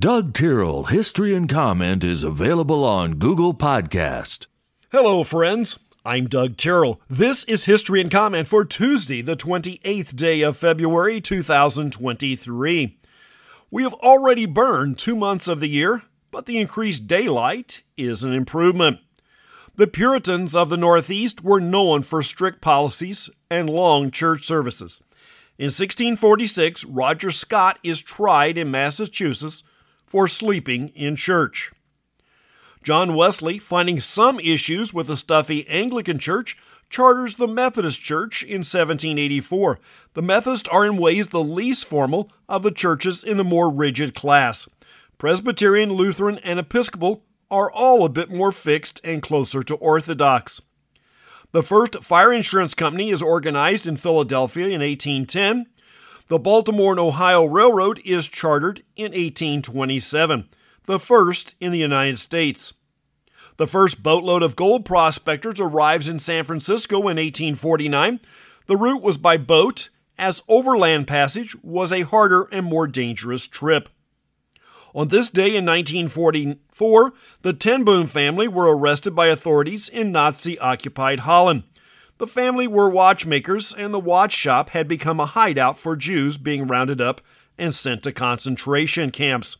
Doug Tyrrell History and Comment is available on Google Podcast. Hello, friends. I'm Doug Tyrrell. This is History and Comment for Tuesday, the 28th day of February 2023. We have already burned two months of the year, but the increased daylight is an improvement. The Puritans of the Northeast were known for strict policies and long church services. In 1646, Roger Scott is tried in Massachusetts for sleeping in church. John Wesley, finding some issues with the stuffy Anglican Church, charters the Methodist Church in 1784. The Methodists are in ways the least formal of the churches in the more rigid class. Presbyterian, Lutheran, and Episcopal are all a bit more fixed and closer to Orthodox. The first fire insurance company is organized in Philadelphia in 1810. The Baltimore and Ohio Railroad is chartered in 1827, the first in the United States. The first boatload of gold prospectors arrives in San Francisco in 1849. The route was by boat, as overland passage was a harder and more dangerous trip. On this day in 1944, the Ten Boom family were arrested by authorities in Nazi occupied Holland. The family were watchmakers, and the watch shop had become a hideout for Jews being rounded up and sent to concentration camps.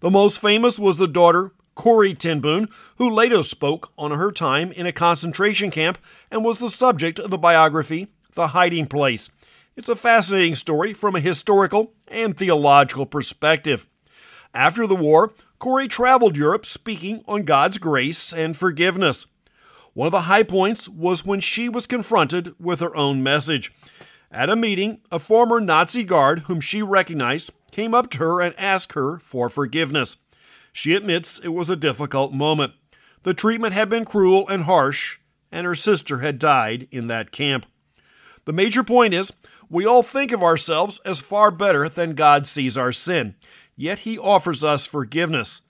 The most famous was the daughter, Corrie ten Boom, who later spoke on her time in a concentration camp and was the subject of the biography The Hiding Place. It's a fascinating story from a historical and theological perspective. After the war, Corrie traveled Europe speaking on God's grace and forgiveness. One of the high points was when she was confronted with her own message. At a meeting, a former Nazi guard whom she recognized came up to her and asked her for forgiveness. She admits it was a difficult moment. The treatment had been cruel and harsh, and her sister had died in that camp. The major point is we all think of ourselves as far better than God sees our sin, yet He offers us forgiveness.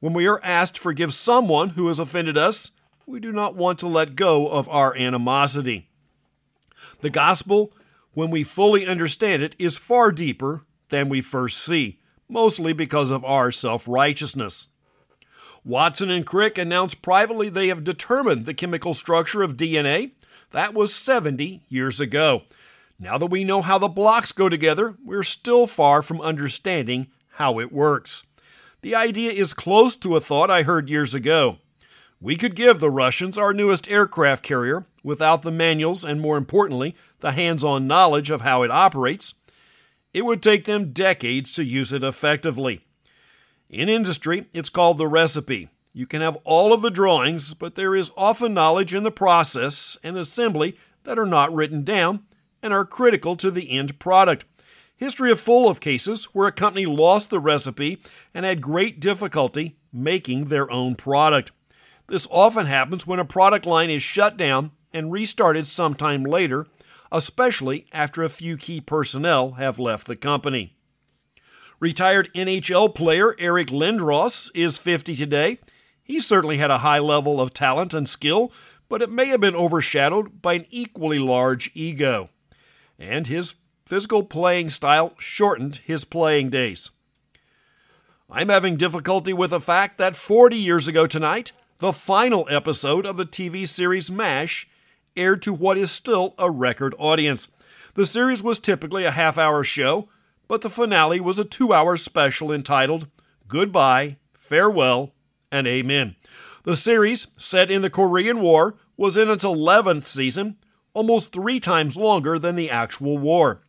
When we are asked to forgive someone who has offended us, we do not want to let go of our animosity. The gospel, when we fully understand it, is far deeper than we first see, mostly because of our self righteousness. Watson and Crick announced privately they have determined the chemical structure of DNA. That was 70 years ago. Now that we know how the blocks go together, we're still far from understanding how it works. The idea is close to a thought I heard years ago. We could give the Russians our newest aircraft carrier without the manuals and, more importantly, the hands on knowledge of how it operates. It would take them decades to use it effectively. In industry, it's called the recipe. You can have all of the drawings, but there is often knowledge in the process and assembly that are not written down and are critical to the end product. History is full of cases where a company lost the recipe and had great difficulty making their own product. This often happens when a product line is shut down and restarted sometime later, especially after a few key personnel have left the company. Retired NHL player Eric Lindros is 50 today. He certainly had a high level of talent and skill, but it may have been overshadowed by an equally large ego. And his physical playing style shortened his playing days. I'm having difficulty with the fact that 40 years ago tonight, the final episode of the TV series MASH aired to what is still a record audience. The series was typically a half hour show, but the finale was a two hour special entitled Goodbye, Farewell, and Amen. The series, set in the Korean War, was in its 11th season, almost three times longer than the actual war.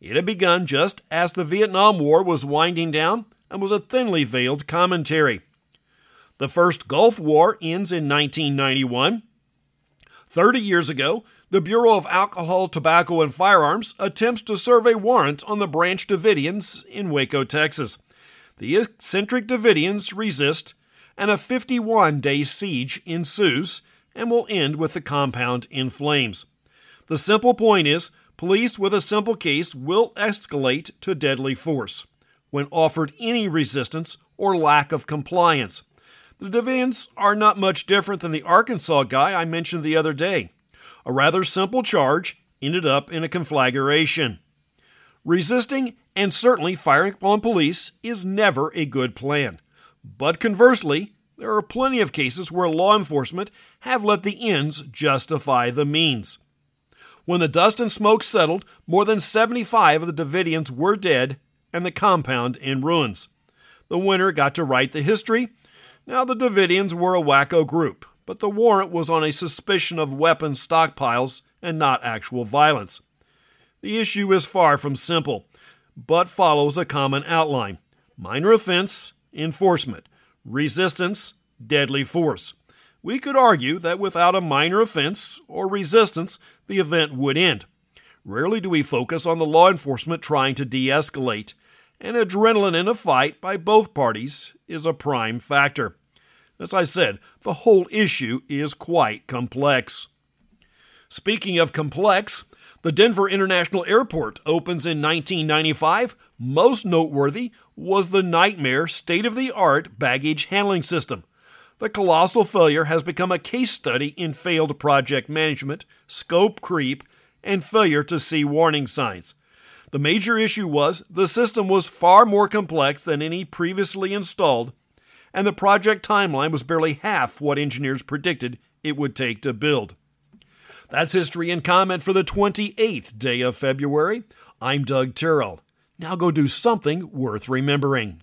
It had begun just as the Vietnam War was winding down and was a thinly veiled commentary. The first Gulf War ends in 1991. Thirty years ago, the Bureau of Alcohol, Tobacco, and Firearms attempts to serve a warrant on the Branch Davidians in Waco, Texas. The eccentric Davidians resist, and a 51 day siege ensues and will end with the compound in flames. The simple point is police with a simple case will escalate to deadly force when offered any resistance or lack of compliance. The Davidians are not much different than the Arkansas guy I mentioned the other day. A rather simple charge ended up in a conflagration. Resisting And certainly, firing upon police is never a good plan. But conversely, there are plenty of cases where law enforcement have let the ends justify the means. When the dust and smoke settled, more than 75 of the Davidians were dead and the compound in ruins. The winner got to write the history. Now, the Davidians were a wacko group, but the warrant was on a suspicion of weapon stockpiles and not actual violence. The issue is far from simple, but follows a common outline minor offense, enforcement, resistance, deadly force. We could argue that without a minor offense or resistance, the event would end. Rarely do we focus on the law enforcement trying to de escalate, and adrenaline in a fight by both parties is a prime factor. As I said, the whole issue is quite complex. Speaking of complex, the Denver International Airport opens in 1995. Most noteworthy was the nightmare state of the art baggage handling system. The colossal failure has become a case study in failed project management, scope creep, and failure to see warning signs. The major issue was the system was far more complex than any previously installed, and the project timeline was barely half what engineers predicted it would take to build. That's history and comment for the 28th day of February. I'm Doug Tyrrell. Now go do something worth remembering.